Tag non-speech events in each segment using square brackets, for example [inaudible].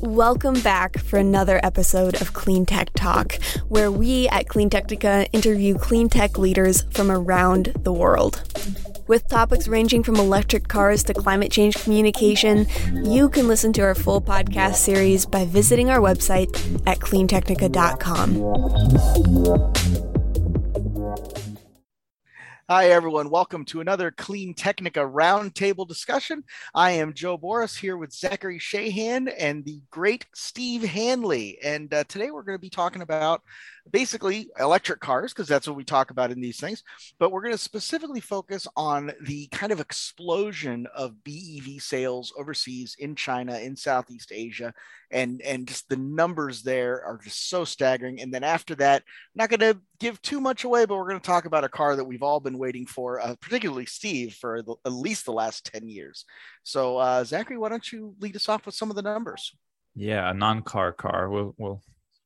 Welcome back for another episode of Clean Tech Talk, where we at CleanTechnica interview clean tech leaders from around the world. With topics ranging from electric cars to climate change communication, you can listen to our full podcast series by visiting our website at cleantechnica.com. Hi, everyone. Welcome to another CleanTechnica roundtable discussion. I am Joe Borras here with Zachary Shahan and the great Steve Hanley. And uh, today we're going to be talking about basically electric cars, because that's what we talk about in these things. But we're going to specifically focus on the kind of explosion of BEV sales overseas in China, in Southeast Asia, and and just the numbers there are just so staggering. And then after that, I'm not going to give too much away, but we're going to talk about a car that we've all been waiting for, uh, particularly Steve, for the, at least the last ten years. So, uh, Zachary, why don't you lead us off with some of the numbers? Yeah, a non-car car. We'll we'll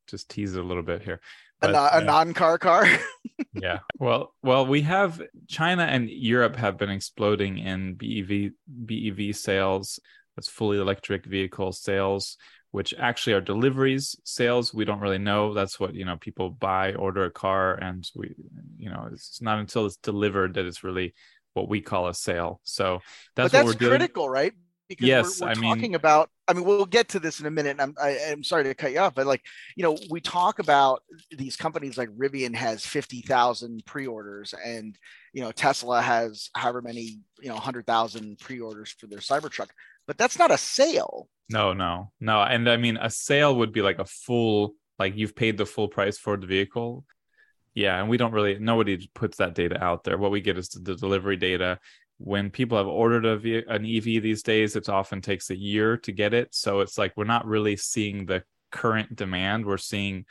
just tease it a little bit here. But, a, a non-car car. [laughs] yeah. Well, well, we have China and Europe have been exploding in BEV BEV sales. That's fully electric vehicle sales, which actually are deliveries sales. We don't really know. That's what you know. People buy, order a car, and we, you know, it's not until it's delivered that it's really what we call a sale. So that's, that's what we're critical, doing. right? Because yes, we're, we're I talking mean, about. I mean, we'll get to this in a minute. I'm I, am i am sorry to cut you off, but like you know, we talk about these companies like Rivian has fifty thousand pre-orders, and you know Tesla has however many you know hundred thousand pre-orders for their Cybertruck, but that's not a sale. No, no, no, and I mean a sale would be like a full like you've paid the full price for the vehicle. Yeah, and we don't really nobody puts that data out there. What we get is the delivery data when people have ordered a an EV these days, it often takes a year to get it. So it's like we're not really seeing the current demand. We're seeing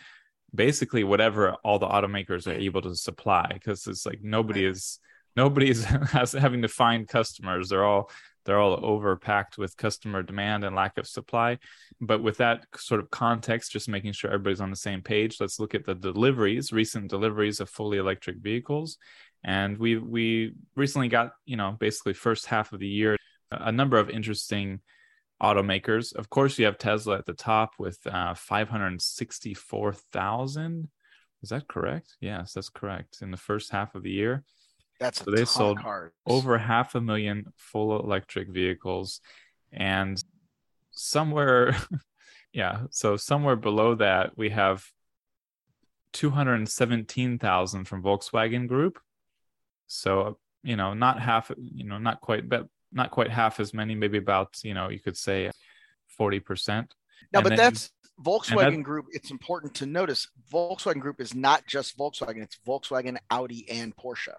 basically whatever all the automakers are able to supply because it's like nobody is nobody is [laughs] has having to find customers. They're all they're all overpacked with customer demand and lack of supply. But with that sort of context, just making sure everybody's on the same page, let's look at the deliveries, recent deliveries of fully electric vehicles and we we recently got you know basically first half of the year a number of interesting automakers. Of course you have tesla at the top with uh, 564000 is that correct? Yes that's correct. In the first half of the year. That's so they sold over half a million full electric vehicles. And somewhere [laughs] yeah so somewhere below that we have 217,000 from Volkswagen Group so, you know, not half, you know, not quite, but not quite half as many, maybe about, you know, you could say 40%. Now, and but then, that's Volkswagen that, Group. It's important to notice Volkswagen Group is not just Volkswagen, it's Volkswagen, Audi, and Porsche.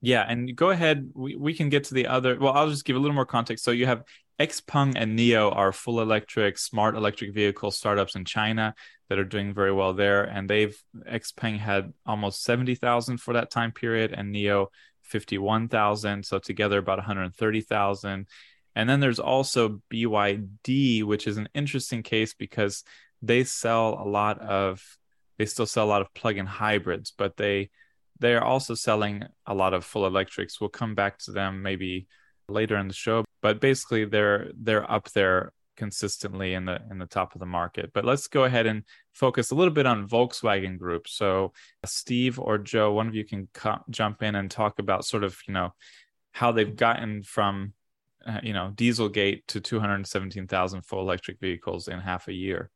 Yeah, and go ahead. We, we can get to the other. Well, I'll just give a little more context. So you have Xpeng and NIO are full electric, smart electric vehicle startups in China that are doing very well there. And they've Xpeng had almost 70,000 for that time period and NIO 51,000. So together about 130,000. And then there's also BYD, which is an interesting case because they sell a lot of, they still sell a lot of plug-in hybrids, but they, they are also selling a lot of full electrics. We'll come back to them maybe later in the show, but basically they're they're up there consistently in the in the top of the market. But let's go ahead and focus a little bit on Volkswagen Group. So Steve or Joe, one of you can co- jump in and talk about sort of you know how they've gotten from uh, you know Dieselgate to 217,000 full electric vehicles in half a year.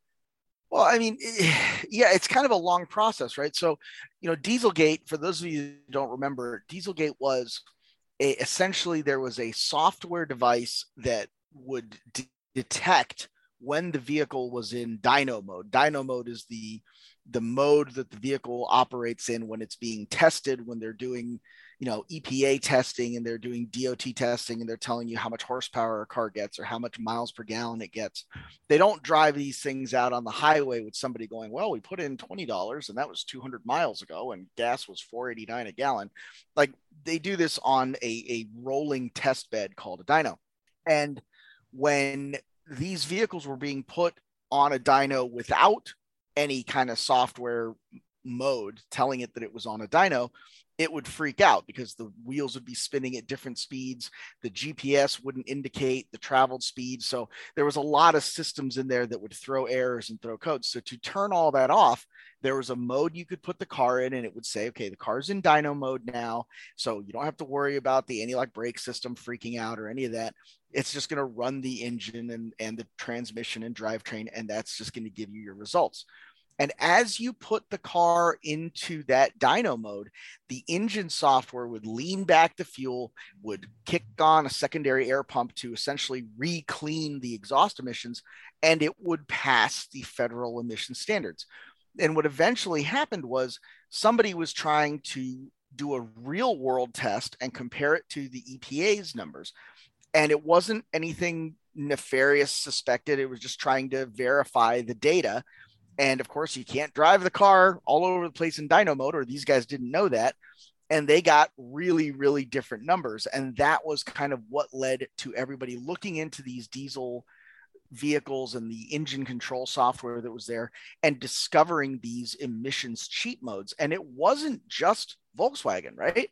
Well, I mean, [sighs] yeah, it's kind of a long process, right? So, you know, Dieselgate, for those of you who don't remember, Dieselgate was essentially there was a software device that would detect when the vehicle was in dyno mode. Dyno mode is the the mode that the vehicle operates in when it's being tested, when they're doing, you know, EPA testing and they're doing DOT testing and they're telling you how much horsepower a car gets or how much miles per gallon it gets. They don't drive these things out on the highway with somebody going, well, we put in $20 and that was 200 miles ago and gas was 489 a gallon. Like they do this on a, a rolling test bed called a dyno. And when these vehicles were being put on a dyno without any kind of software mode telling it that it was on a dyno, it would freak out because the wheels would be spinning at different speeds. The GPS wouldn't indicate the traveled speed. So there was a lot of systems in there that would throw errors and throw codes. So to turn all that off, there was a mode you could put the car in and it would say, okay, the car's in dyno mode now. So you don't have to worry about the anti-lock brake system freaking out or any of that. It's just going to run the engine and, and the transmission and drivetrain, and that's just going to give you your results. And as you put the car into that dyno mode, the engine software would lean back the fuel, would kick on a secondary air pump to essentially re-clean the exhaust emissions, and it would pass the federal emission standards. And what eventually happened was somebody was trying to do a real world test and compare it to the EPA's numbers. And it wasn't anything nefarious suspected. It was just trying to verify the data and of course, you can't drive the car all over the place in dyno mode, or these guys didn't know that. And they got really, really different numbers. And that was kind of what led to everybody looking into these diesel vehicles and the engine control software that was there and discovering these emissions cheat modes. And it wasn't just Volkswagen, right?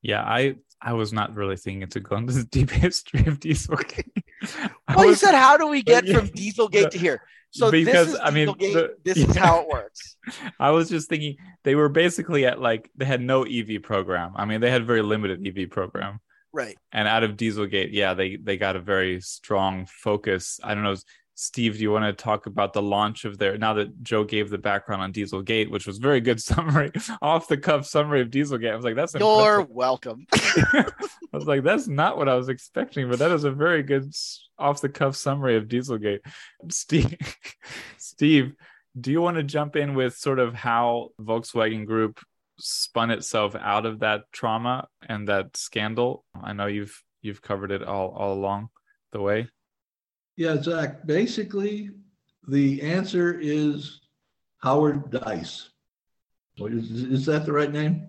Yeah, I I was not really thinking to go into the [laughs] deep history of Dieselgate. [laughs] well, was, you said, how do we get yeah, from Dieselgate to here? So because I mean, the, this yeah. is how it works. [laughs] I was just thinking they were basically at like they had no EV program. I mean, they had very limited EV program. Right. And out of Dieselgate, yeah, they they got a very strong focus. I don't know. Steve, do you want to talk about the launch of their now that Joe gave the background on Dieselgate, which was very good [laughs] summary, off the cuff summary of Dieselgate. I was like, that's you're impressive. welcome. [laughs] I was like, that's not what I was expecting, but that is a very good off the cuff summary of Dieselgate. Steve [laughs] Steve, do you want to jump in with sort of how Volkswagen Group spun itself out of that trauma and that scandal? I know you've you've covered it all all along the way. Yeah, Zach. Basically, the answer is Howard Diess. Is, is that the right name?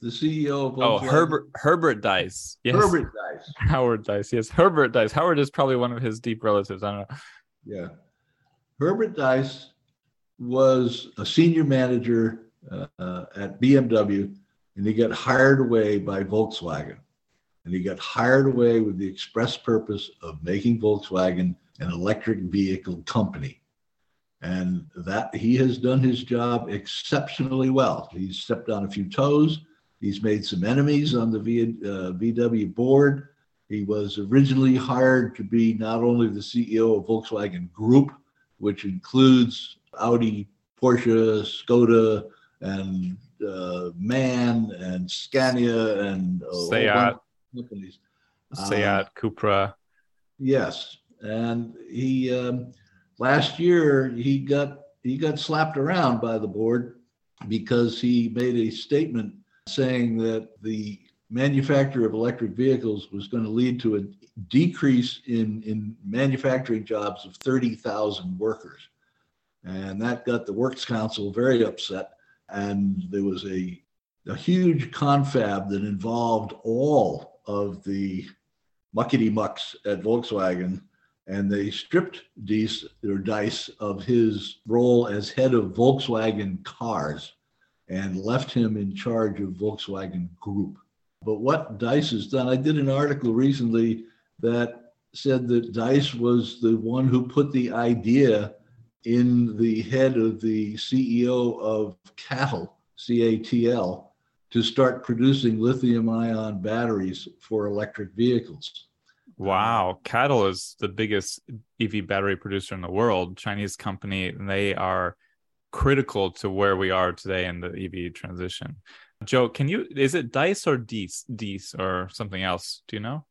The CEO of Oh, Herbert Herbert Diess. Yes. Herbert Diess. [laughs] Howard Diess. Yes, Herbert Diess. Howard is probably one of his deep relatives. I don't know. Yeah. Herbert Diess was a senior manager uh, uh, at BMW and he got hired away by Volkswagen and he got hired away with the express purpose of making Volkswagen an electric vehicle company. And that he has done his job exceptionally well. He's stepped on a few toes. He's made some enemies on the v, uh, VW board. He was originally hired to be not only the CEO of Volkswagen Group, which includes Audi, Porsche, Skoda, and uh, MAN, and Scania, and uh, Seat companies. Seat, uh, Cupra. Yes, and he um, last year he got he got slapped around by the board because he made a statement saying that the manufacture of electric vehicles was going to lead to a decrease in, in manufacturing jobs of 30,000 workers. And that got the Works Council very upset. And there was a, a huge confab that involved all of the muckety mucks at Volkswagen, and they stripped Dice or Dice of his role as head of Volkswagen cars and left him in charge of Volkswagen Group. But what Diess has done, I did an article recently that said that Diess was the one who put the idea in the head of the CEO of CATL, C A T L, to start producing lithium ion batteries for electric vehicles. Wow, CATL is the biggest EV battery producer in the world, Chinese company, and they are critical to where we are today in the EV transition. Joe, can you is it Dice or Dice, Dice or something else? Do you know?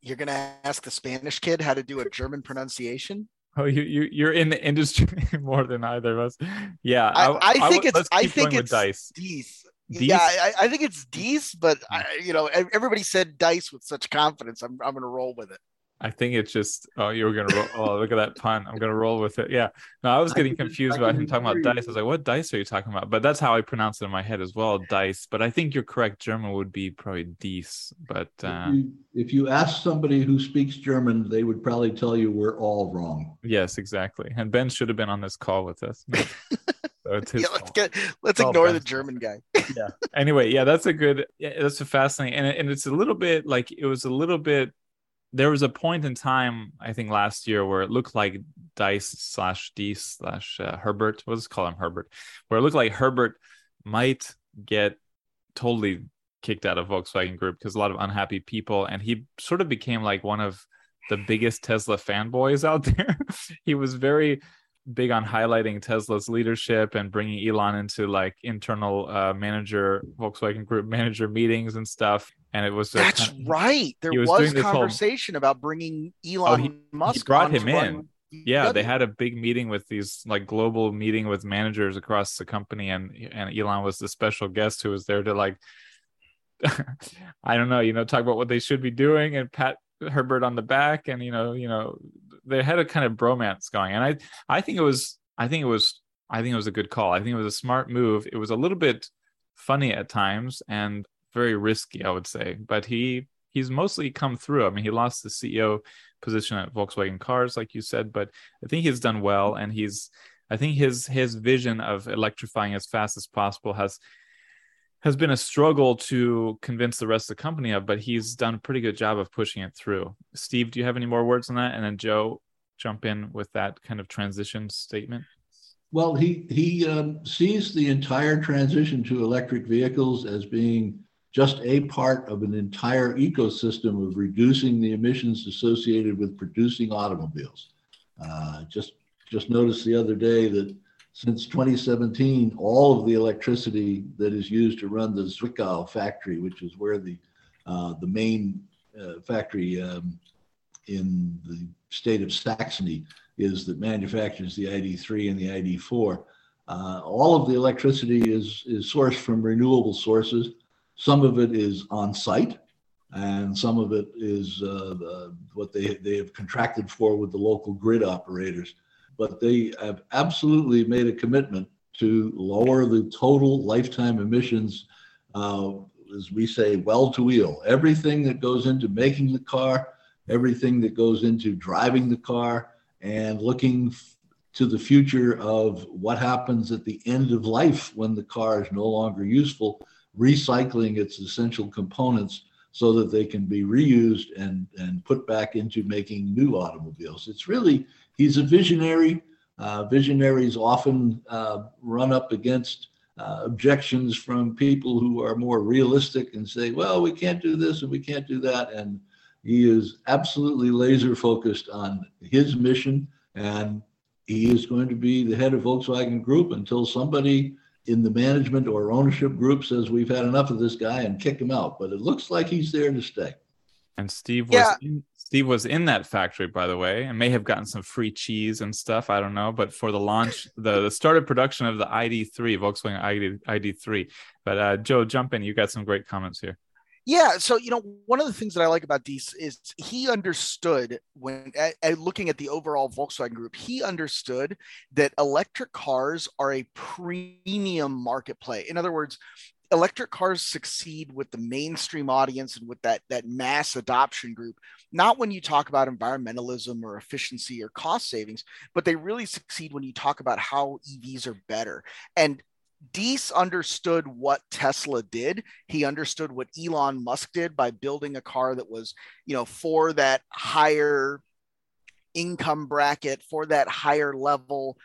You're gonna ask the Spanish kid how to do a German pronunciation? Oh, you you you're in the [laughs] industry [laughs] more than either of us. Yeah, I, I, I think it's I think it's dice. Dice. Yeah, I, I, think it's Dice, but I, you know, everybody said Dice with such confidence. I'm I'm gonna roll with it. I think it's just oh you were gonna roll oh look at that pun. I'm gonna roll with it. Yeah. No I was getting confused about him talking about dice. I was like what dice are you talking about? But that's how I pronounce it in my head as well dice. But I think you're correct. German would be probably dice but uh, if, you, if you ask somebody who speaks German they would probably tell you we're all wrong. Yes exactly. And Ben should have been on this call with us [laughs] It's [laughs] his yeah, let's fault. get let's Oh, ignore the German guy. [laughs] yeah. Anyway, yeah, that's a good. Yeah, that's a fascinating, and and it's a little bit like it was a little bit. There was a point in time, I think, last year where it looked like Dice slash D slash uh, Herbert. Let's call him Herbert, where it looked like Herbert might get totally kicked out of Volkswagen Group because a lot of unhappy people, and he sort of became like one of the biggest Tesla fanboys [laughs] out there. he was very big on highlighting Tesla's leadership and bringing Elon into like internal uh, manager Volkswagen Group [laughs] manager meetings and stuff. And it was That's kind- right. There was was, this whole- conversation about bringing Elon he- Musk. brought him in. yeah they had a big meeting with these like global meeting with managers across the company and and elon was the special guest who was there to like [laughs] i don't know you know talk about what they should be doing and pat herbert on the back and you know you know they had a kind of bromance going. And i i think it was i think it was i think it was a good call. I think it was a smart move. It was a little bit funny at times and very risky i would say. But he he's mostly come through. I mean he lost the ceo position at Volkswagen cars, like you said, but I think he's done well, and he's I think his his vision of electrifying as fast as possible has has been a struggle to convince the rest of the company of, but he's done a pretty good job of pushing it through. Steve, do you have any more words on that? And then Joe, jump in with that kind of transition statement. Well, he he um, sees the entire transition to electric vehicles as being just a part of an entire ecosystem of reducing the emissions associated with producing automobiles. Uh, just just noticed the other day that since 2017, all of the electricity that is used to run the Zwickau factory, which is where the uh, the main uh, factory um, in the state of Saxony is that manufactures the ID3 and the ID4. Uh, all of the electricity is is sourced from renewable sources. Some of it is on site, and some of it is uh, the, what they, they have contracted for with the local grid operators. But they have absolutely made a commitment to lower the total lifetime emissions, uh, as we say, well to wheel. Everything that goes into making the car, everything that goes into driving the car, and looking f- to the future of what happens at the end of life when the car is no longer useful recycling its essential components so that they can be reused and, and put back into making new automobiles. It's really, he's a visionary. Uh, visionaries often uh, run up against uh, objections from people who are more realistic and say, well, we can't do this and we can't do that. And he is absolutely laser focused on his mission. And he is going to be the head of Volkswagen Group until somebody in the management or ownership group says we've had enough of this guy and kick him out. But it looks like he's there to stay. And Steve was Yeah. in, Steve was in that factory, by the way, and may have gotten some free cheese and stuff. I don't know, but for the launch, [laughs] the, the started production of the ID3, Volkswagen ID, ID3. But uh, Joe, jump in. You got some great comments here. Yeah, so you know, one of the things that I like about Diess is he understood when at, at looking at the overall Volkswagen group, he understood that electric cars are a premium market play. In other words, electric cars succeed with the mainstream audience and with that that mass adoption group, not when you talk about environmentalism or efficiency or cost savings, but they really succeed when you talk about how EVs are better. And Diess understood what Tesla did. He understood what Elon Musk did by building a car that was, you know, for that higher income bracket, for that higher level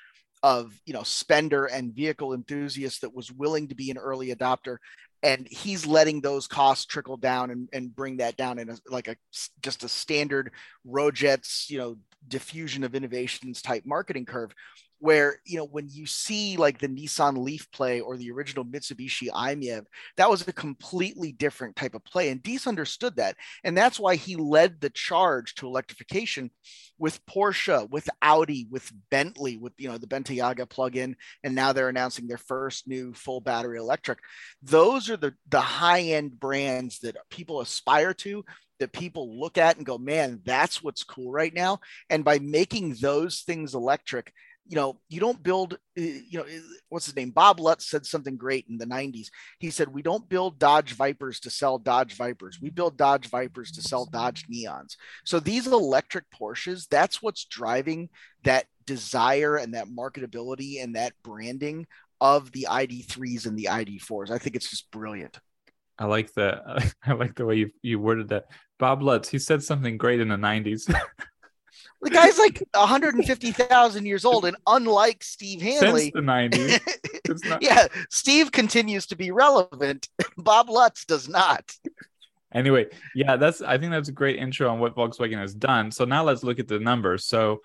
of, you know, spender and vehicle enthusiast that was willing to be an early adopter. And he's letting those costs trickle down and, and bring that down in a, like a just a standard Rogers, you know, diffusion of innovations type marketing curve where you know when you see like the Nissan Leaf play or the original Mitsubishi i-MiEV, that was a completely different type of play, and Diess understood that, and that's why he led the charge to electrification with Porsche, with Audi, with Bentley, with you know the Bentayga plug-in, and now they're announcing their first new full battery electric. Those are the the high-end brands that people aspire to that people look at and go, man, that's what's cool right now. And by making those things electric, you know, you don't build, uh, you know, what's his name? Bob Lutz said something great in the 90s. He said, We don't build Dodge Vipers to sell Dodge Vipers. We build Dodge Vipers to sell Dodge Neons. So these electric Porsches, that's what's driving that desire and that marketability and that branding of the ID3s and the ID4s. I think it's just brilliant. I like the [laughs] I like the way you you worded that. Bob Lutz, he said something great in the 90s. [laughs] the guy's like 150,000 years old, and unlike Steve Hanley, Since the 90s. [laughs] not... yeah, Steve continues to be relevant. Bob Lutz does not. Anyway, yeah, that's I think that's a great intro on what Volkswagen has done. So now let's look at the numbers. So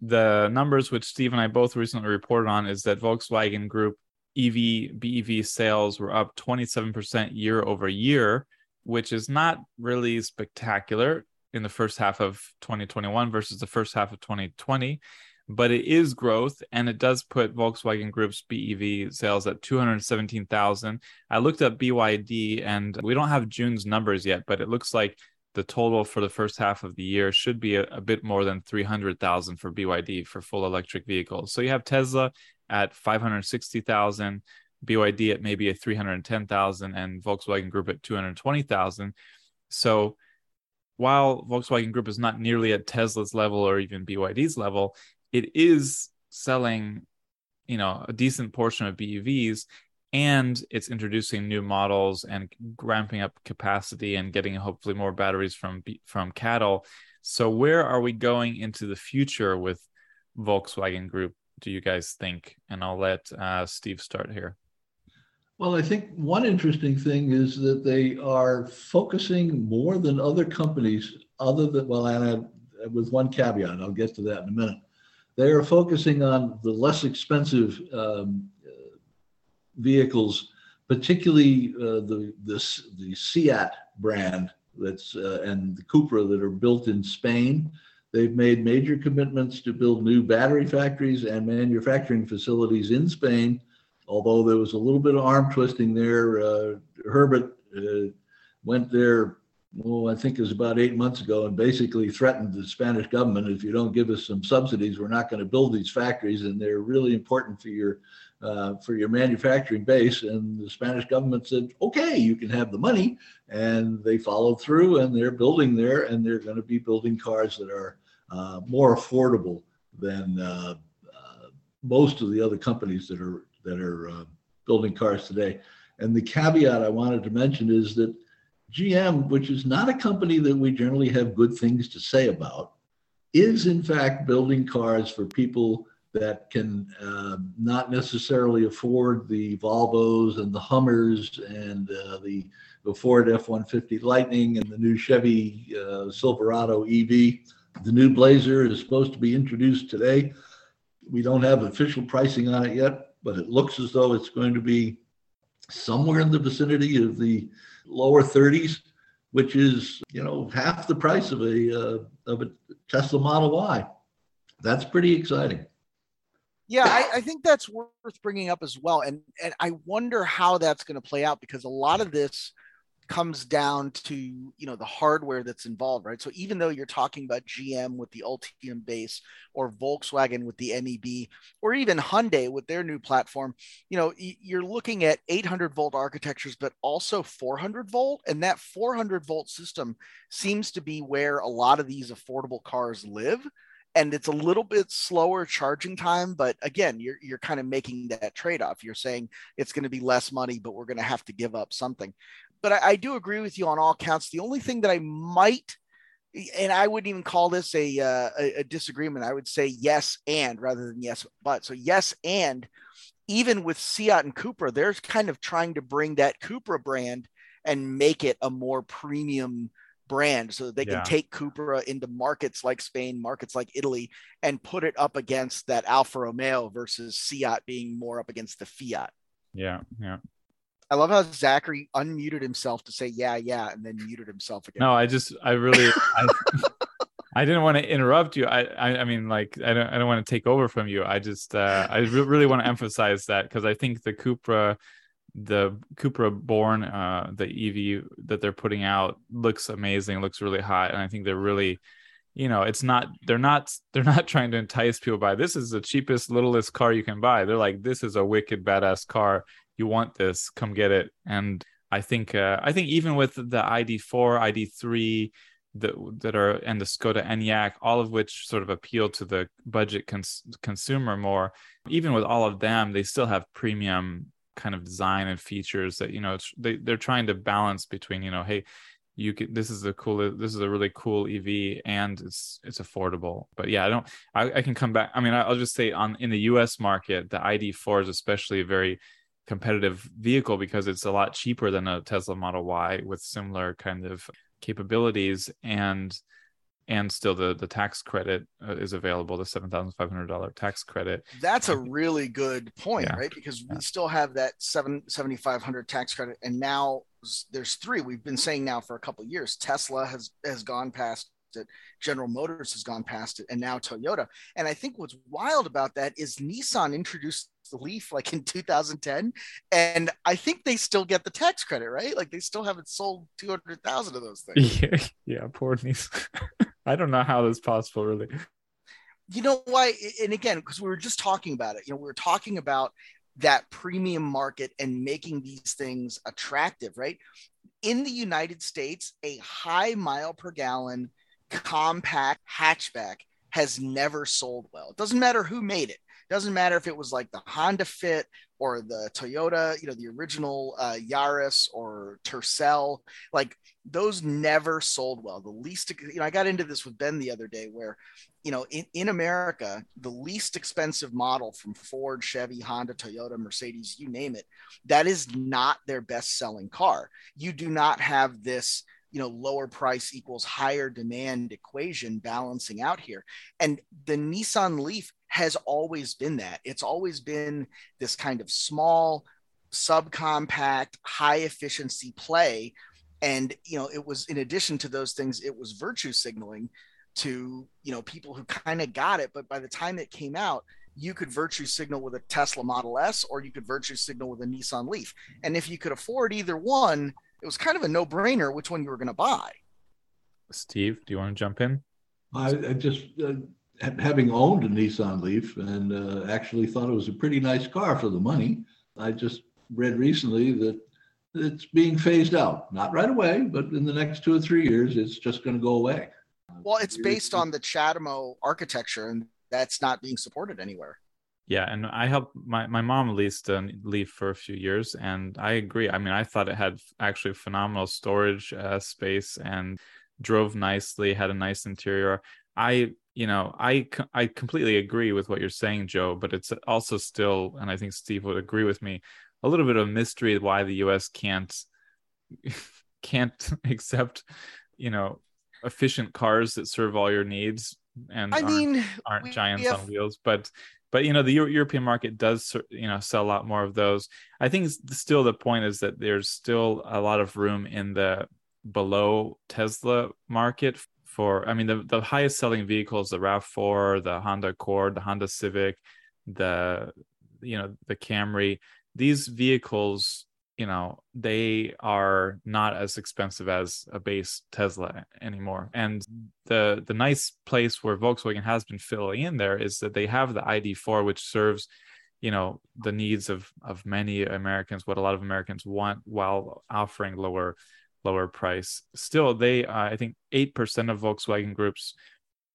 the numbers which Steve and I both recently reported on is that Volkswagen Group EV BEV sales were up 27% year over year, which is not really spectacular in the first half of 2021 versus the first half of 2020, but it is growth and it does put Volkswagen Group's BEV sales at 217,000. I looked up BYD and we don't have June's numbers yet, but it looks like the total for the first half of the year should be a, a bit more than 300,000 for BYD for full electric vehicles. So you have Tesla at 560,000, BYD at maybe a 310,000 and Volkswagen Group at 220,000. So while Volkswagen Group is not nearly at Tesla's level or even BYD's level, it is selling, you know, a decent portion of BEVs and it's introducing new models and ramping up capacity and getting hopefully more batteries from from CATL. So where are we going into the future with Volkswagen Group? Do you guys think? And I'll let uh, Steve start here. Well, I think one interesting thing is that they are focusing more than other companies, other than well, and I, with one caveat, I'll get to that in a minute. They are focusing on the less expensive um, vehicles, particularly uh, the, the the Seat brand that's uh, and the Cupra that are built in Spain. They've made major commitments to build new battery factories and manufacturing facilities in Spain. Although there was a little bit of arm twisting there, uh, Herbert uh, went there well, I think it was about eight months ago, and basically threatened the Spanish government if you don't give us some subsidies, we're not going to build these factories, and they're really important for your uh, for your manufacturing base. And the Spanish government said, okay, you can have the money. And they followed through and they're building there and they're going to be building cars that are uh, more affordable than uh, uh most of the other companies that are, that are uh, building cars today. And the caveat I wanted to mention is that GM, which is not a company that we generally have good things to say about, is in fact building cars for people that can uh, not necessarily afford the Volvos and the Hummers and uh, the, the Ford F-150 Lightning and the new Chevy uh, Silverado EV. The new Blazer is supposed to be introduced today. We don't have official pricing on it yet, but it looks as though it's going to be somewhere in the vicinity of the lower 30s, which is you know half the price of a uh, of a Tesla Model Y. That's pretty exciting. Yeah, I, I, think that's worth bringing up as well, and and I wonder how that's going to play out because a lot of this comes down to you know the hardware that's involved, right? So even though you're talking about GM with the Ultium base, or Volkswagen with the MEB, or even Hyundai with their new platform, you know you're looking at 800 volt architectures, but also 400 volt, and that 400 volt system seems to be where a lot of these affordable cars live. And it's a little bit slower charging time but again you're you're kind of making that trade-off. You're saying it's going to be less money but we're going to have to give up something but I, I, do agree with you on all counts the only thing that i might and i wouldn't even call this a, uh, a, a disagreement i would say yes and rather than yes but so yes and even with Seat and Cupra, they're kind of trying to bring that Cupra brand and make it a more premium brand so that they yeah. can take Cupra into markets like Spain, markets like Italy, and put it up against that Alfa Romeo versus Seat being more up against the Fiat. Yeah, yeah. I love how Zachary unmuted himself to say yeah, yeah, and then muted himself again. No, I just I really [laughs] I, I didn't want to interrupt you. I, I, I mean like I don't I don't want to take over from you. I just uh I really want to emphasize that because I think the Cupra the Cupra Born, uh, the EV that they're putting out looks amazing, looks really hot, and I think they're really, you know, it's not they're not they're not trying to entice people by this is the cheapest, littlest car you can buy. They're like, this is a wicked badass car. You want this? Come get it. And I think uh, I think even with the ID4, ID3, that that are and the Skoda Enyaq, all of which sort of appeal to the budget cons- consumer more. Even with all of them, they still have premium kind of design and features that you know they they're trying to balance between you know hey you can this is a cool this is a really cool ev and it's it's affordable but yeah i don't i, I can come back i mean i'll just say on in the us market the id4 is especially very competitive vehicle because it's a lot cheaper than a tesla model y with similar kind of capabilities and and still the the tax credit uh, is available the $7500 tax credit. That's a really good point yeah. right? Because we still have that 7 7500 tax credit and now there's three we've been saying now for a couple years. Tesla has has gone past it. General motors has gone past it. And now toyota. And i think what's wild about that is nissan introduced leaf like in 2010 and i think they still get the tax credit right like they still haven't sold 200000 of those things [laughs] yeah, yeah poor nissan [laughs] i don't know how that's possible really you know why and again because we were just talking about it you know we were talking about that premium market and making these things attractive, right? In the United States, a high mile per gallon compact hatchback has never sold well. It doesn't matter who made it. Doesn't matter if it was like the Honda Fit or the Toyota, you know, the original uh, Yaris or Tercel. Like those never sold well. The least, you know, I got into this with Ben the other day where, you know, in, in America, the least expensive model from Ford, Chevy, Honda, Toyota, Mercedes, you name it, that is not their best selling car. You do not have this you know lower price equals higher demand equation balancing out here and the nissan leaf has always been that it's always been this kind of small subcompact high efficiency play and you know it was in addition to those things it was virtue signaling to you know people who kind of got it but by the time it came out you could virtue signal with a tesla model s or you could virtue signal with a nissan leaf and if you could afford either one it was kind of a no-brainer which one you were going to buy. Steve, do you want to jump in? I, I just uh, having owned a Nissan Leaf and uh, actually thought it was a pretty nice car for the money. I just read recently that it's being phased out, not right away, but in the next two or three years, it's just going to go away. Well, it's based on the CHAdeMO architecture, and that's not being supported anywhere. Yeah, and I helped my my mom leased a Leaf for a few years, and I agree. I mean, I thought it had actually phenomenal storage uh, space and drove nicely, had a nice interior. I, you know, I I completely agree with what you're saying, Joe. But it's also still, and I think Steve would agree with me, a little bit of mystery why the U.S. can't [laughs] can't [laughs] accept, you know, efficient cars that serve all your needs and I aren't, mean, aren't we, giants we have, on wheels. But but you know the Euro- European market does you know sell a lot more of those. I think still the point is that there's still a lot of room in the below Tesla market for. I mean the the highest selling vehicles, the Rav4, the Honda Accord, the Honda Civic, the you know the Camry. These vehicles you know they are not as expensive as a base tesla anymore and the the nice place where volkswagen has been filling in there is that they have the id4 which serves you know the needs of of many americans what a lot of americans want while offering lower lower price. Still they uh, i think 8% of volkswagen group's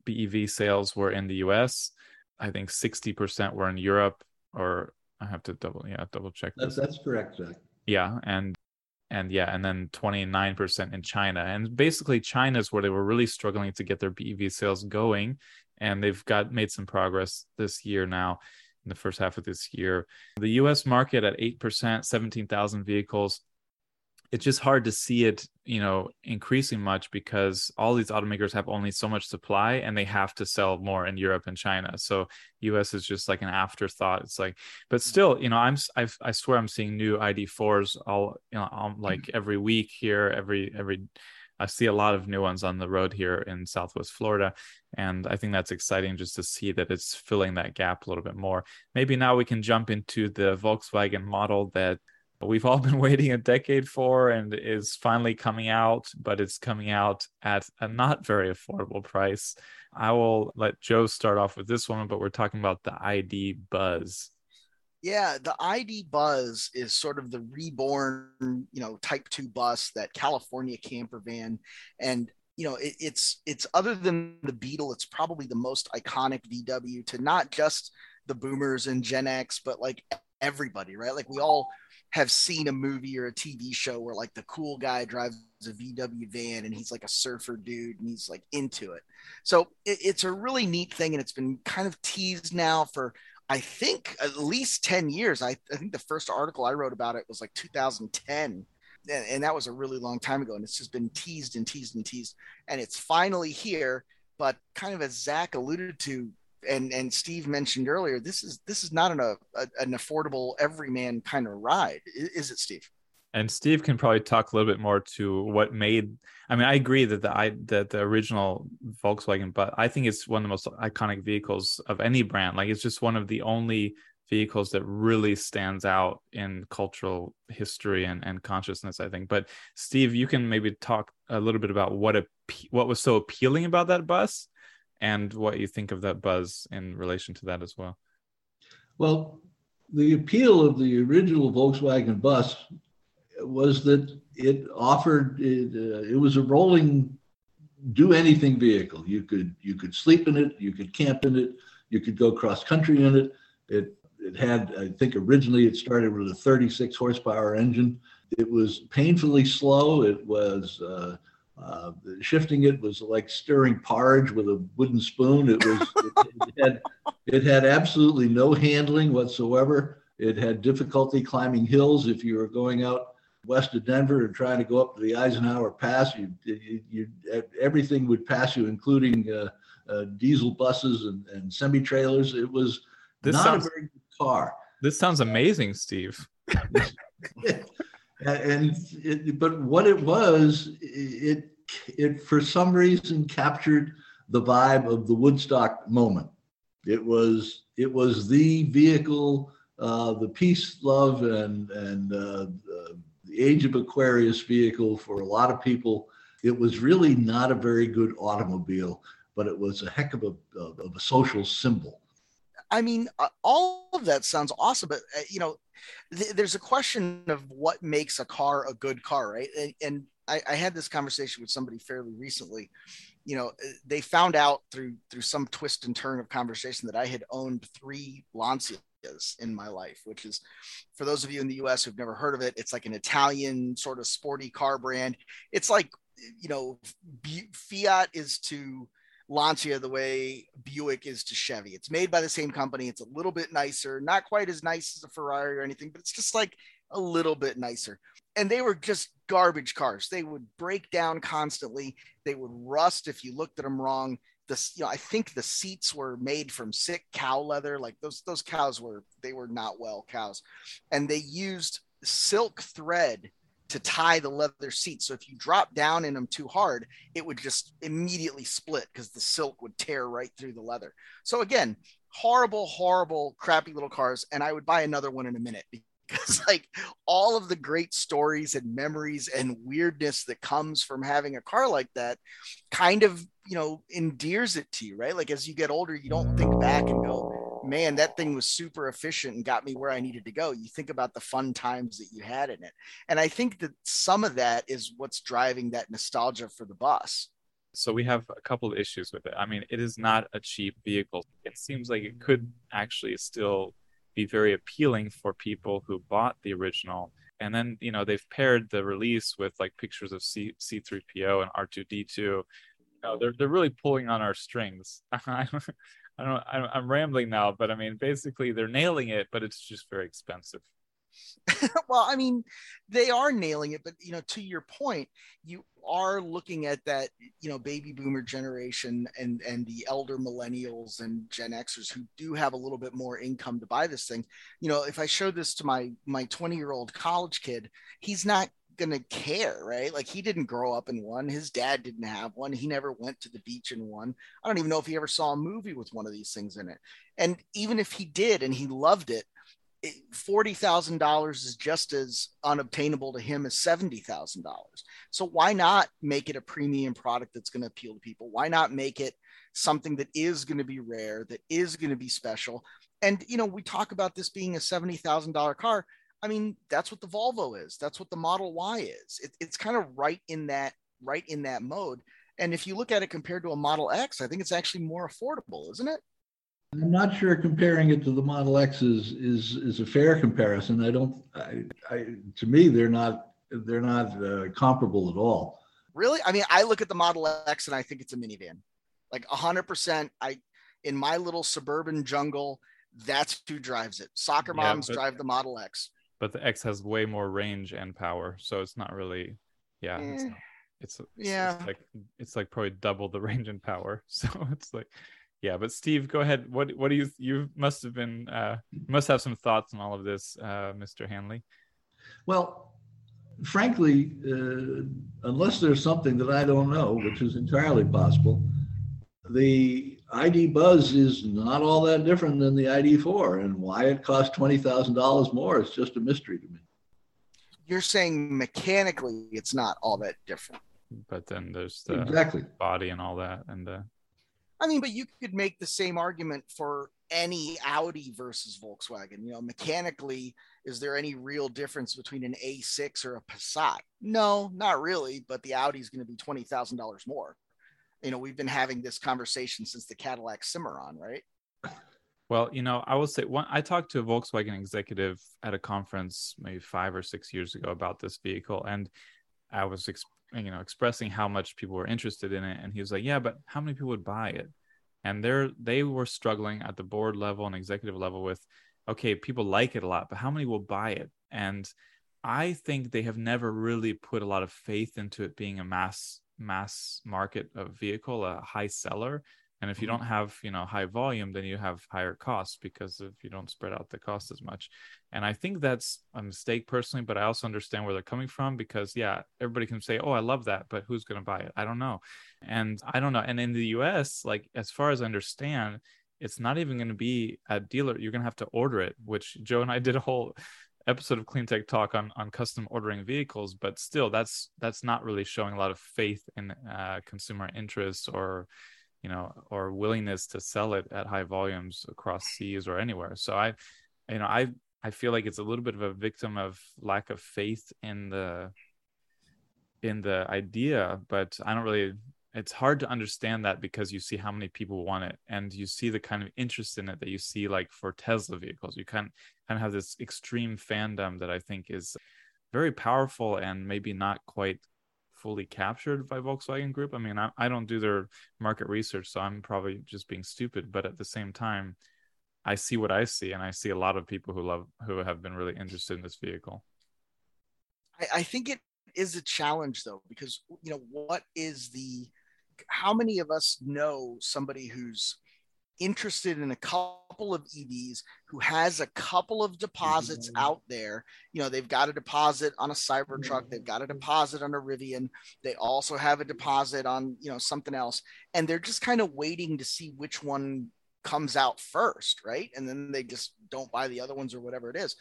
bev sales were in the us i think 60% were in europe or i have to double yeah double check that's, that's correct Zach yeah and and yeah and then 29% in china. And basically china is where they were really struggling to get their bev sales going and they've got made some progress this year now in the first half of this year. The us market at 8% 17000 vehicles it's just hard to see it you know increasing much because all these automakers have only so much supply and they have to sell more in europe and china so us is just like an afterthought it's like but still you know i'm I've, i swear i'm seeing new id4s all you know um, like every week here every every I see a lot of new ones on the road here in Southwest Florida. And I think that's exciting just to see that it's filling that gap a little bit more. Maybe now we can jump into the Volkswagen model that we've all [laughs] been waiting a decade for and is finally coming out, but it's coming out at a not very affordable price. I will let Joe start off with this one, but we're talking about the ID Buzz. Yeah, the ID Buzz is sort of the reborn, you know, type 2 bus that California camper van and you know, it, it's it's other than the Beetle, it's probably the most iconic VW to not just the boomers and Gen X, but like everybody, right? Like we all have seen a movie or a TV show where like the cool guy drives a VW van and he's like a surfer dude and he's like into it. So it, it's a really neat thing and it's been kind of teased now for I think at least 10 years. I, I think the first article I wrote about it was like 2010 and, and that was a really long time ago and it's just been teased and teased and teased and it's finally here but kind of as zach alluded to and and steve mentioned earlier this is this is not an a, an affordable everyman kind of ride is it steve and Steve can probably talk a little bit more to what made. I mean, I agree that the I that the original Volkswagen, but I think it's one of the most iconic vehicles of any brand. Like it's just one of the only vehicles that really stands out in cultural history and, and consciousness i think but steve you can maybe talk a little bit about what a what was so appealing about that bus and what you think of that buzz in relation to that as well well the appeal of the original volkswagen bus was that it offered it, uh, it was a rolling do anything vehicle you could you could sleep in it you could camp in it you could go cross country in it it it had, I think originally it started with a 36 horsepower engine. It was painfully slow. It was, uh, uh, shifting it was like stirring porridge with a wooden spoon. It was, [laughs] it, it, had, it had absolutely no handling whatsoever. It had difficulty climbing hills. If you were going out west of Denver and trying to go up to the Eisenhower Pass, you, you, you everything would pass you, including uh, uh diesel buses and, and semi trailers. It was this not sounds, a very good car. This sounds amazing, Steve. [laughs] and it, but what it was, it it for some reason captured the vibe of the Woodstock moment. It was it was the vehicle, uh, the peace, love, and and uh, the age of Aquarius vehicle for a lot of people. It was really not a very good automobile, but it was a heck of a of a social symbol. I mean, uh, all of that sounds awesome, but uh, you know, th- there's a question of what makes a car a good car, right? And, I, I, had this conversation with somebody fairly recently. You know, uh, they found out through through some twist and turn of conversation that I had owned three Lancias in my life, which is, for those of you in the U.S. who've never heard of it, it's like an Italian sort of sporty car brand. It's like, you know, Fiat is to Lancia the way Buick is to Chevy. It's made by the same company. It's a little bit nicer, not quite as nice as a Ferrari or anything, but it's just like a little bit nicer. And they were just garbage cars. They would break down constantly. They would rust if you looked at them wrong. The you know, I think the seats were made from sick cow leather. Like those those cows were they were not well cows, and they used silk thread to tie the leather seats. So if you drop down in them too hard, it would just immediately split because the silk would tear right through the leather. So again, horrible, horrible, crappy little cars. And I would buy another one in a minute [laughs] because like all of the great stories and memories and weirdness that comes from having a car like that kind of, you know, endears it to you, right? Like as you get older, you don't think back and go, man, that thing was super efficient and got me where I needed to go. You think about the fun times that you had in it. And I think that some of that is what's driving that nostalgia for the bus. So we have a couple of issues with it. I mean, it is not a cheap vehicle. It seems like it could actually still be very appealing for people who bought the original. And then, you know, they've paired the release with like pictures of C- C3PO and R2D2. You know, they're, they're really pulling on our strings. [laughs] don't know, I'm rambling now, but I mean, basically they're nailing it, but it's just very expensive. [laughs] well, I mean, they are nailing it, but you know, to your point, you are looking at that, you know, baby boomer generation and and the elder millennials and Gen Xers who do have a little bit more income to buy this thing. You know, if I show this to my my 20 year old college kid, he's not gonna care, right? Like he didn't grow up in one. His dad didn't have one. He never went to the beach in one. I don't even know if he ever saw a movie with one of these things in it. And even if he did and he loved it, forty thousand dollars is just as unobtainable to him as seventy thousand dollars. So why not make it a premium product that's going to appeal to people? Why not make it something that is going to be rare, that is going to be special? And you know, we talk about this being a seventy thousand dollar car I mean, that's what the Volvo is. That's what the Model Y is. It, it's kind of right in that right in that mode. And if you look at it compared to a Model X, I think it's actually more affordable, isn't it? I'm not sure comparing it to the Model X is is is a fair comparison. I don't. I, I to me they're not they're not uh, comparable at all. Really? I mean, I look at the Model X and I think it's a minivan. Like 100%. I in my little suburban jungle, that's who drives it. Soccer Yeah, moms but- drive the Model X. But the X has way more range and power, so it's not really. Yeah, it's, Eh, not- it's, it's yeah. it's like it's like probably double the [laughs] range and power. [laughs] So it's like, yeah. But Steve, go ahead. What what do you you must have been uh must have some thoughts on all of this, uh, Mr. Hanley. Well, frankly, uh, unless there's something that I don't know, which is entirely possible, the ID Buzz is not all that different than the ID4, and why it costs twenty thousand dollars more is just a mystery to me. You're saying mechanically it's not all that different. But then there's the Exactly. body and all that, and the... I mean, but you could make the same argument for any Audi versus Volkswagen. You know, mechanically, is there any real difference between an A6 or a Passat? No, not really. But the Audi is going to be twenty thousand dollars more. You know, we've been having this conversation since the Cadillac Cimarron, right? Well, you know, I will say one. I talked to a Volkswagen executive at a conference maybe five or six years ago about this vehicle, and I was, ex- you know, expressing how much people were interested in it, and he was like, "Yeah, but how many people would buy it?" And they're they were struggling at the board level and executive level with, okay, people like it a lot, but how many will buy it? And I think they have never really put a lot of faith into it being a mass mass market of vehicle, a high seller. And if you mm-hmm. don't have, you know, high volume, then you have higher costs because if you don't spread out the cost as much. And I think that's a mistake personally, but I also understand where they're coming from because yeah, everybody can say, "Oh, I love that," but who's going to buy it? I don't know. And I don't know. And in the US, like as far as I understand, it's not even going to be a dealer. You're going to have to order it, which Joe and I did a whole episode of clean tech talk on on custom ordering vehicles but still that's that's not really showing a lot of faith in uh, consumer interest or you know or willingness to sell it at high volumes across seas or anywhere. So i you know i i feel like it's a little bit of a victim of lack of faith in the in the idea but i don't really it's hard to understand that because you see how many people want it and you see the kind of interest in it that you see like for tesla vehicles. You kind kind of have this extreme fandom that i think is very powerful and maybe not quite fully captured by volkswagen group. I mean i, I don't do their market research so i'm probably just being stupid but at the same time i see what i see and i see a lot of people who love who have been really interested in this vehicle. I, I think it is a challenge though, because you know, what is the how many of us know somebody who's interested in a couple of EVs who has a couple of deposits mm-hmm. out there. You know, they've got a deposit on a Cybertruck, they've got a mm-hmm. deposit on a Rivian, they also have a deposit on, you know, something else, and they're just kind of waiting to see which one comes out first, right? And then they just don't buy the other ones or whatever it is.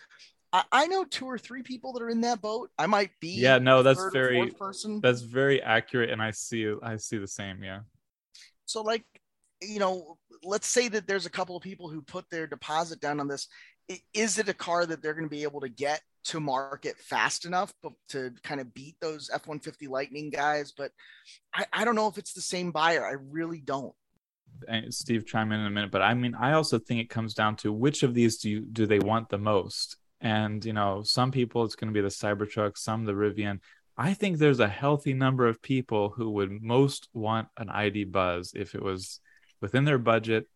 I, I know two or three people that are in that boat. I might be yeah no that's very person. that's very accurate and i see i see the same yeah So, like, you know, let's say that there's a couple of people who put their deposit down on this. Is it a car that they're going to be able to get to market fast enough to kind of beat those F 150 Lightning guys? But I, I don't know if it's the same buyer. I really don't. Steve chime in in a minute, but I mean, I also think it comes down to which of these do you, do they want the most? And you know, some people it's going to be the Cybertruck, some the Rivian. I think there's a healthy number of people who would most want an ID Buzz if it was within their budget.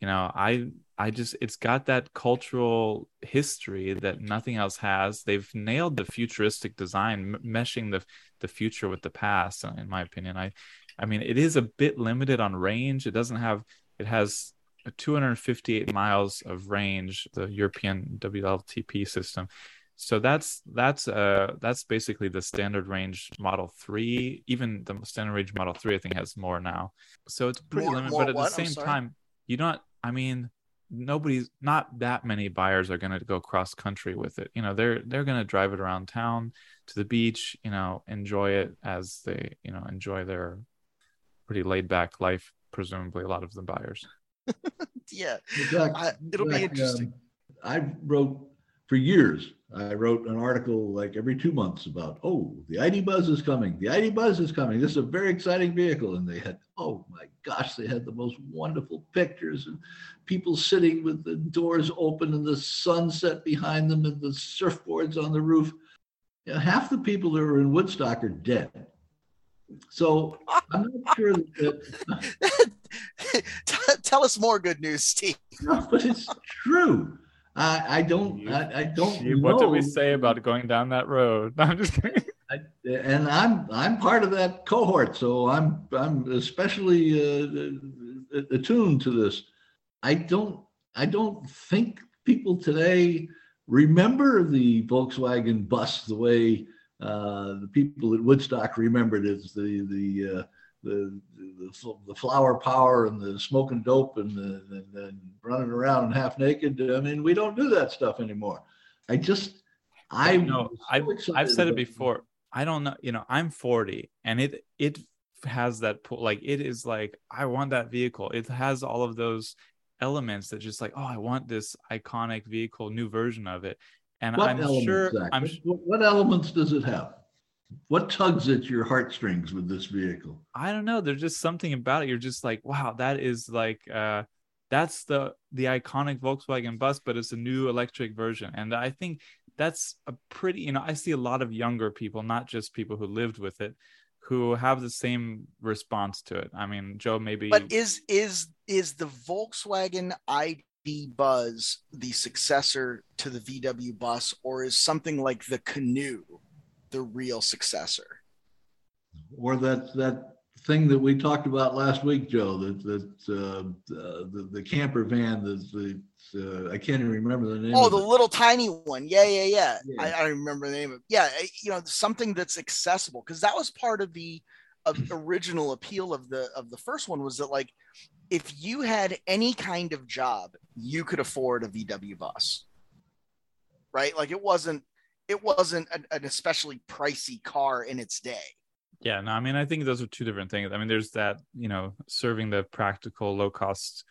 You know, I I just it's got that cultural history that nothing else has. They've nailed the futuristic design, m- meshing the the future with the past. In my opinion, I I mean, it is a bit limited on range. It doesn't have. It has 258 miles of range. The European WLTP system. So that's that's uh that's basically the standard range Model Three. Even the standard range Model Three, I think, has more now. So it's pretty More- limited. more but at what? the same time, you don't. I mean, nobody's not that many buyers are going to go cross country with it. You know, they're they're going to drive it around town to the beach. You know, enjoy it as they you know enjoy their pretty laid back life. Presumably, a lot of the buyers. [laughs] Yeah. I- it'll be interesting. um, I wrote for years, I wrote an article like every two months about, oh, the ID Buzz is coming. The ID Buzz is coming. This is a very exciting vehicle. And they had, oh my gosh, they had the most wonderful pictures and people sitting with the doors open and the sunset behind them and the surfboards on the roof. You know, half the people that were in Woodstock are dead. So I'm not sure that. [laughs] [laughs] Tell us more good news, Steve. [laughs] No, but it's true. I, I don't. I, I don't. What know. did we say about going down that road? [laughs] I'm just kidding. I, and I'm I'm part of that cohort, so I'm I'm especially uh, attuned to this. I don't I don't think people today remember the Volkswagen bus the way uh, the people at Woodstock remembered it as the the uh, the, the, the flower power and the smoking dope and, the, and, and running around half naked. I mean, we don't do that stuff anymore. I just, I know, I've, I've said it before. I don't know, you know, I'm 40 and it, it has that pull, like, it is like, I want that vehicle. It has all of those elements that just like, oh, I want this iconic vehicle, new version of it. And what I'm sure, Zach? I'm, what elements does it have? What tugs at your heartstrings with this vehicle? I don't know. There's just something about it. You're just like wow that is like uh that's the the iconic volkswagen bus but it's a new electric version. And i think that's a pretty you know i see a lot of younger people not just people who lived with it who have the same response to it. I mean joe maybe but is is is the volkswagen id buzz the successor to the vw bus or is something like the canoo the real successor. Or that that thing that we talked about last week, Joe, that that uh, the the camper van, the, the uh, I can't even remember the name. Oh, the it. little tiny one. Yeah, yeah, yeah. yeah. I, I remember the name of. Yeah, you know, something that's accessible because that was part of the uh, [clears throat] original appeal of the of the first one was that like if you had any kind of job, you could afford a VW bus. Right? Like it wasn't it wasn't an, an especially pricey car in its day. Yeah, no, I mean, I think those are two different things. I mean, there's that, you know, serving the practical, low cost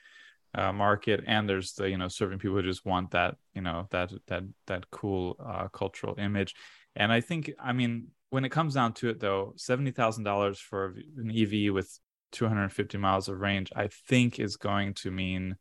uh, market, and there's the, you know, serving people who just want that, you know, that that that cool uh, cultural image. And I think, I mean, when it comes down to it, though, seventy thousand dollars for an EV with 250 miles of range, I think is going to mean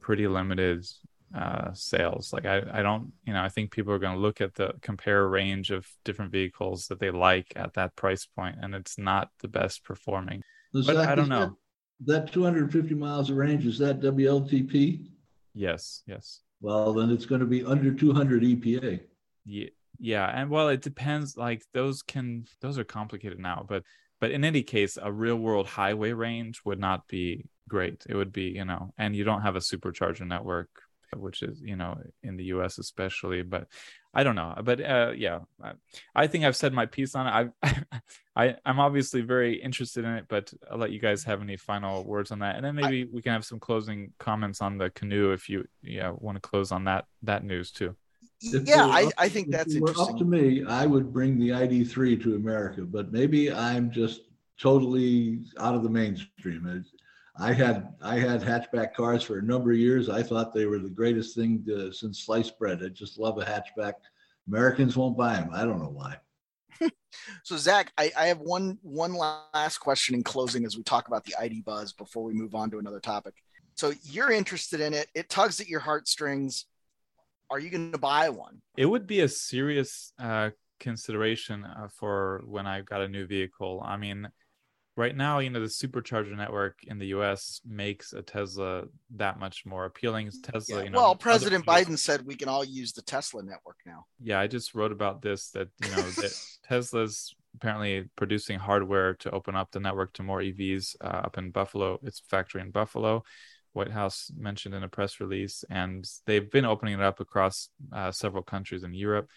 pretty limited uh, sales. Like I, I don't, you know, I think people are going to look at the compare range of different vehicles that they like at that price point, and it's not the best performing. but I don't know. That, that 250 miles of range is that WLTP? Yes, yes. Well, then it's going to be under 200 EPA. Yeah, yeah, and well, it depends. Like those can, those are complicated now, but but in any case, a real world highway range would not be great. It would be, you know, and you don't have a supercharger network which is you know in the us especially but i don't know but uh, yeah I, I, think i've said my piece on it. I [laughs] i i'm obviously very interested in it but i'll let you guys have any final words on that and then maybe I, we can have some closing comments on the canoo if you yeah want to close on that that news too. If yeah I, I think that's interesting up to me i would bring the id3 to america but maybe i'm just totally out of the mainstream. It's, I had I had hatchback cars for a number of years. I thought they were the greatest thing to, since sliced bread. I just love a hatchback. Americans won't buy them. I don't know why. so Zach, I, I, have one one last question in closing as we talk about the ID buzz before we move on to another topic. So you're interested in it. It tugs at your heartstrings. Are you going to buy one? It would be a serious uh, consideration uh, for when I got a new vehicle. I mean, right now, you know, the supercharger network in the US makes a Tesla that much more appealing. Tesla, yeah. you know, well, President Biden said we can all use the Tesla network now. Yeah, I just wrote about this that, you know, that [laughs] Tesla's apparently producing hardware to open up the network to more EVs uh, up in Buffalo, its factory in Buffalo. White House mentioned in a press release, and they've been opening it up across uh, several countries in Europe.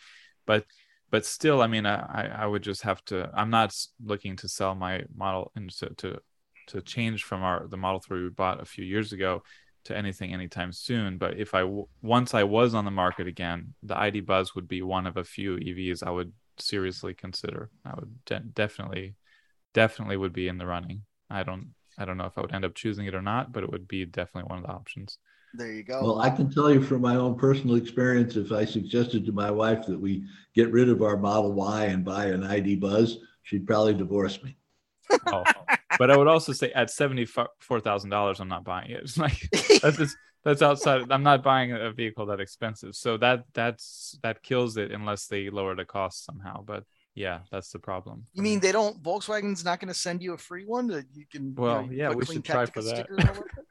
But but still, I mean, I, I would just have to. I'm not looking to sell my model and to, to to change from our the Model Three we bought a few years ago to anything anytime soon. But if I once I was on the market again, the ID Buzz would be one of a few EVs I would seriously consider. I would de- definitely, definitely would be in the running. I don't I don't know if I would end up choosing it or not, but it would be definitely one of the options. There you go. Well, I can tell you from my own personal experience, if I suggested to my wife that we get rid of our Model Y and buy an ID Buzz, she'd probably divorce me. Oh, but I would also say at seventy four thousand dollars, I'm not buying it. It's [laughs] like that's just, that's outside. I'm not buying a vehicle that expensive. So that that's that kills it unless they lower the cost somehow. But yeah, that's the problem. You mean they don't? Volkswagen's not going to send you a free one that you can? Well, you know, yeah, we should try for that. stickers all over it? [laughs]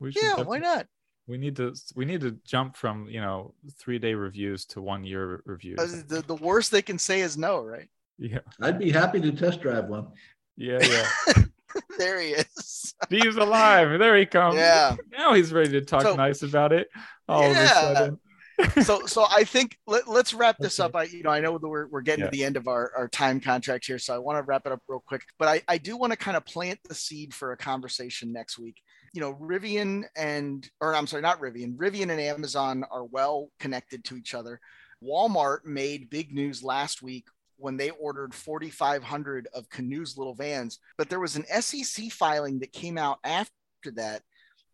We should yeah, definitely- why not? We need to we need to jump from you know three day reviews to one year reviews. Uh, The, the worst they can say is no, right? yeah, I'd be happy to test drive one. yeah, yeah. [laughs] there he is. Steve's alive. There he comes. Yeah. Now he's ready to talk So- nice about it. All Yeah. of a sudden. so so I think let, let's wrap this up. I you know I know that we're, we're getting Yeah. to the end of our, our time contract here, so I want to wrap it up real quick. But I, I do want to kind of plant the seed for a conversation next week. You know, Rivian and or I'm sorry, not Rivian. Rivian and Amazon are well connected to each other. Walmart made big news last week when they ordered 4,500 of Canoo's little vans, but there was an SEC filing that came out after that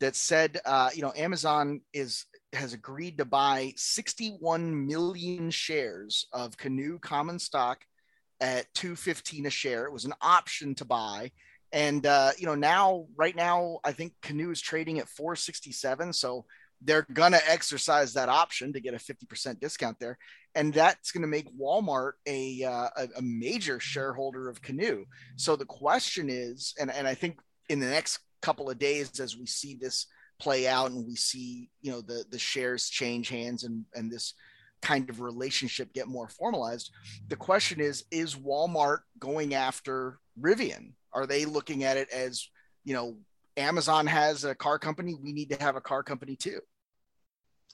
that said, uh, you know, Amazon is has agreed to buy 61 million shares of Canoo common stock at 215 a share. It was an option to buy. And uh, you know, now right now I think Canoo is trading at 467. So they're gonna exercise that option to get a 50% discount there. And that's gonna make Walmart a uh, a, major shareholder of Canoo. So the question is, and, and I think in the next couple of days as we see this play out and we see you know the the shares change hands and and this kind of relationship get more formalized the question is is walmart going after rivian are they looking at it as you know amazon has a car company we need to have a car company too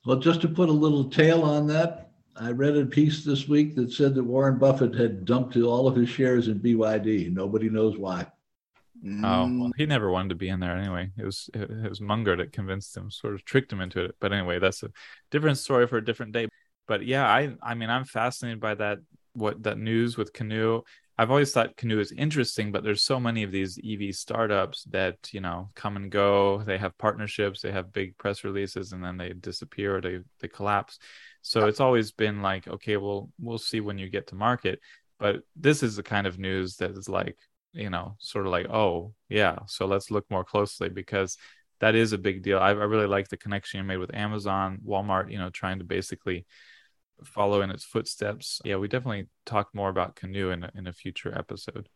Well, just to put a little tail on that, I read a piece this week that said that Warren Buffett had dumped all of his shares in BYD. Nobody knows why. Oh, Mm, well, he never wanted to be in there anyway. It was it, it was Munger that convinced him, sort of tricked him into it. But anyway, that's a different story for a different day. But yeah, I I mean, I'm fascinated by that what that news with Canoo. I've always thought Canoo is interesting, but there's so many of these EV startups that you know come and go. They have partnerships, they have big press releases, and then they disappear or they they collapse. So it's always been like, okay, well, we'll see when you get to market. But this is the kind of news that is like, you know, sort of like, oh yeah, so let's look more closely because that is a big deal. I, I really like the connection you made with Amazon, Walmart, you know, trying to basically follow in its footsteps. Yeah, we definitely talk more about Canoo in a, in a future episode.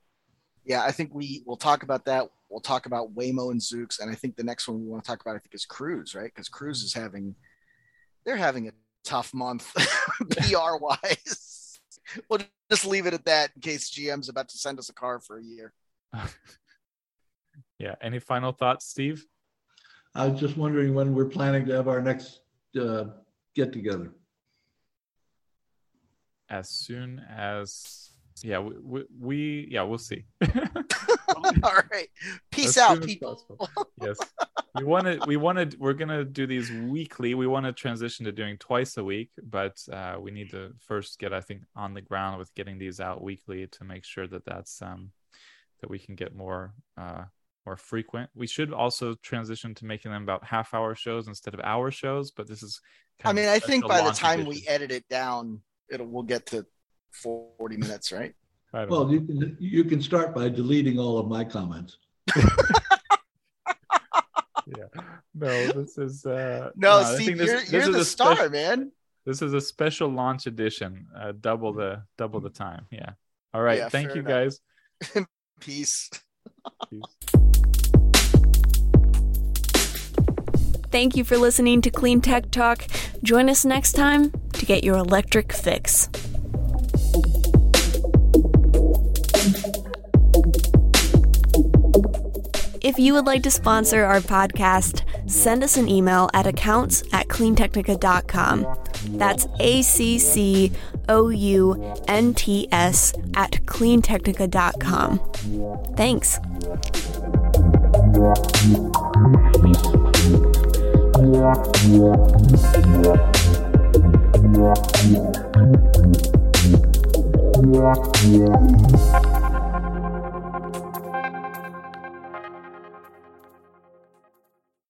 yeah i think we will talk about that we'll talk about waymo and zoox and i think the next one we want to talk about i think is cruise right because cruise is having they're having a tough month [laughs] [laughs] pr wise we'll just leave it at that in case gm's about to send us a car for a year [laughs] yeah. Any final thoughts, Steve? I was just wondering when we're planning to have our next uh, get together. As soon as yeah, we, we, we yeah, we'll see. [laughs] all right. Peace As out people. yes. We want to we want to we're gonna do these weekly. We want to transition to doing twice a week but uh, we need to first get i think on the ground with getting these out weekly to make sure that that's um that we can get more uh more frequent. We should also transition to making them about half hour shows instead of hour shows but this is i kind of mean i think by the time edition. we edit it down it'll we'll get to 40 minutes right [laughs] Well, know. you can you can start by deleting all of my comments. [laughs] [laughs] yeah no this is uh no I steve think this- you're, this you're is the a star special- man This is a special launch edition, uh, double the double the time. Yeah. All right. Yeah, Thank you, enough. guys. peace Peace. Thank you for listening to Clean Tech Talk. Join us next time to get your electric fix. If you would like to sponsor our podcast, send us an email at accounts at cleantechnica.com. That's A C C O U N T S at cleantechnica.com. Thanks. Yeah.